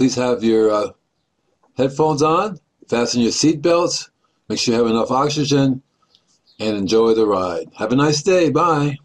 please have your uh, headphones on, fasten your seatbelts, make sure you have enough oxygen, and enjoy the ride. Have a nice day. Bye.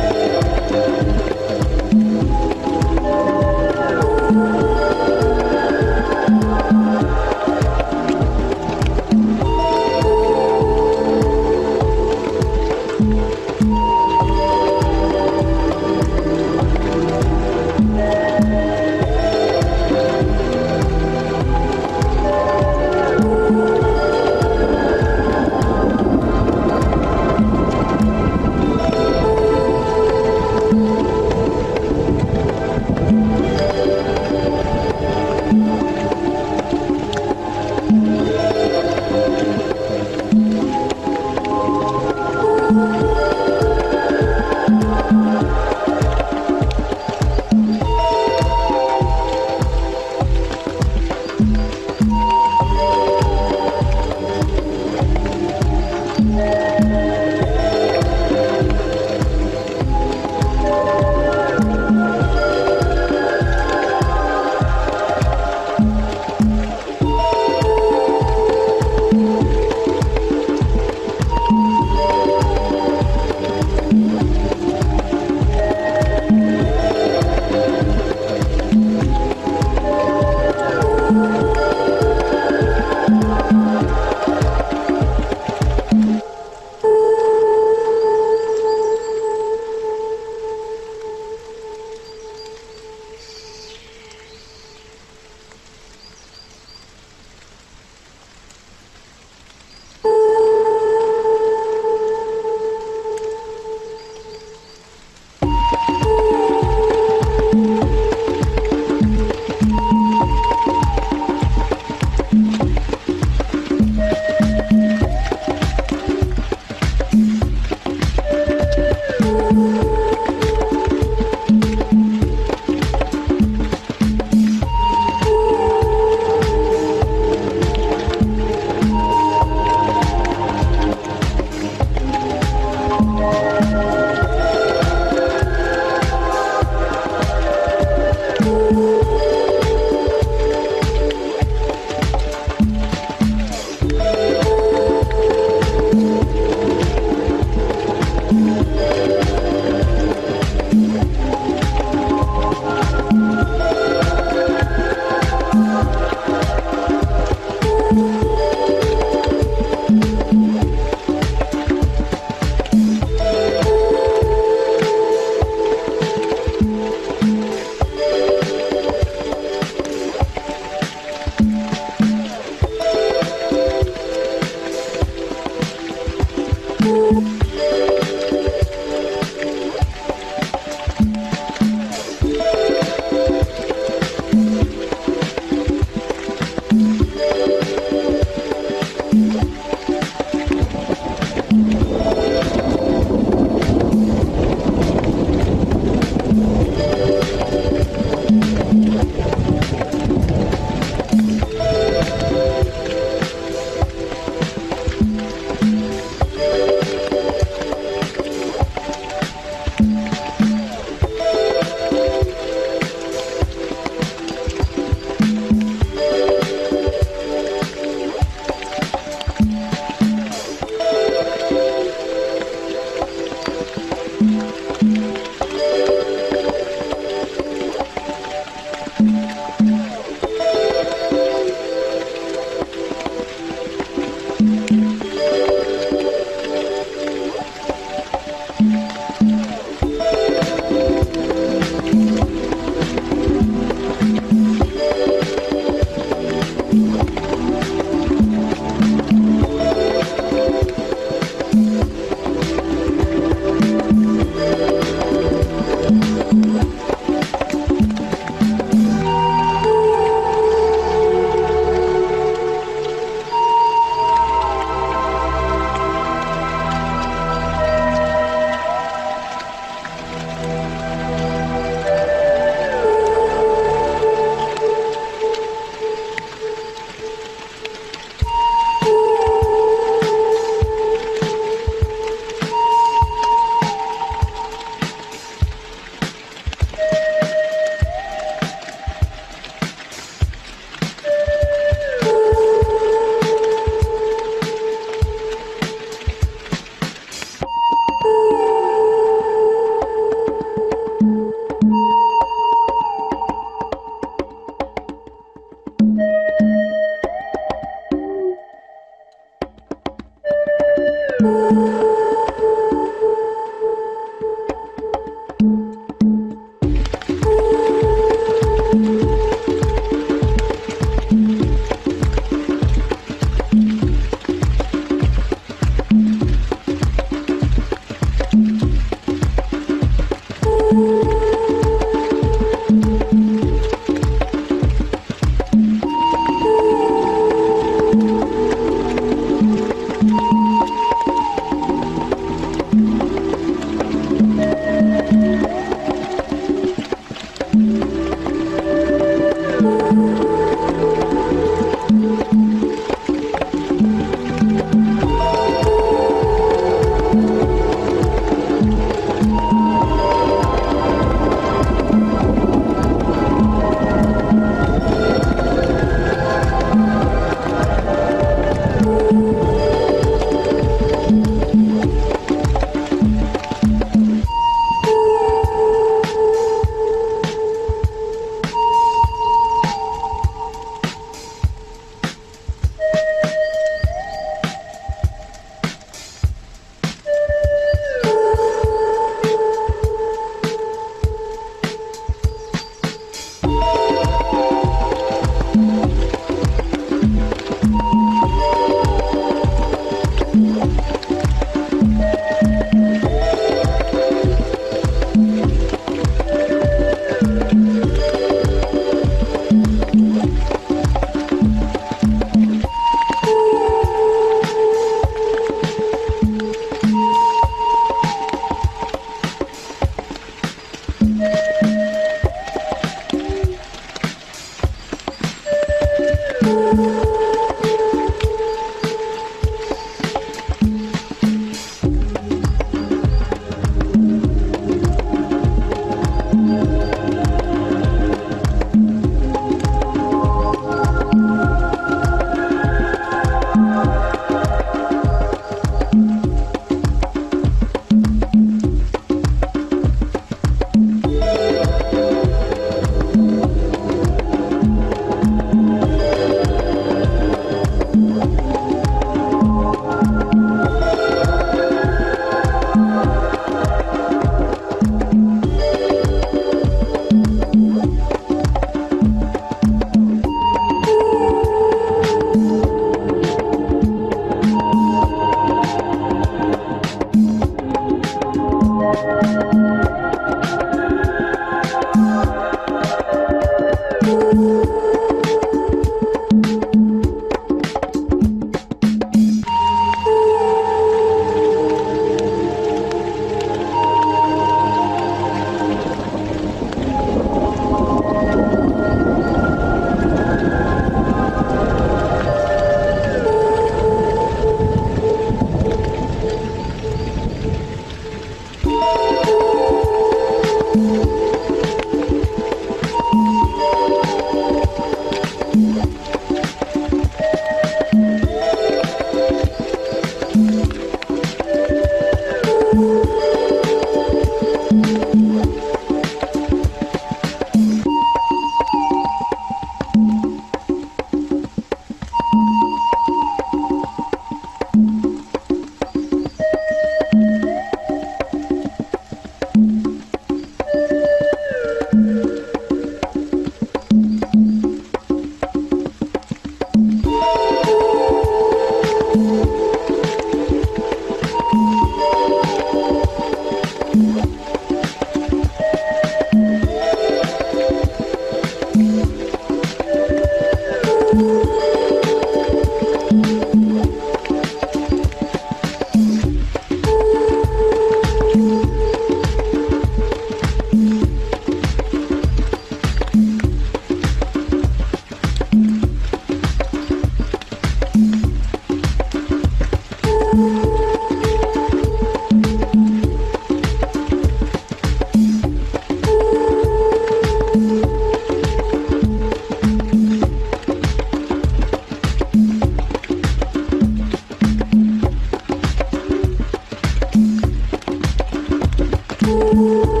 Música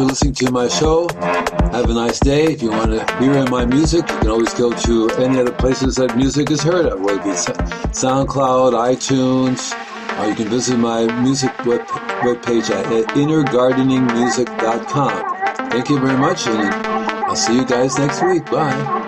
For listening to my show. Have a nice day. If you want to hear my music, you can always go to any other places that music is heard of, whether it be SoundCloud, iTunes, or you can visit my music web, webpage at innergardeningmusic.com. Thank you very much, and I'll see you guys next week. Bye.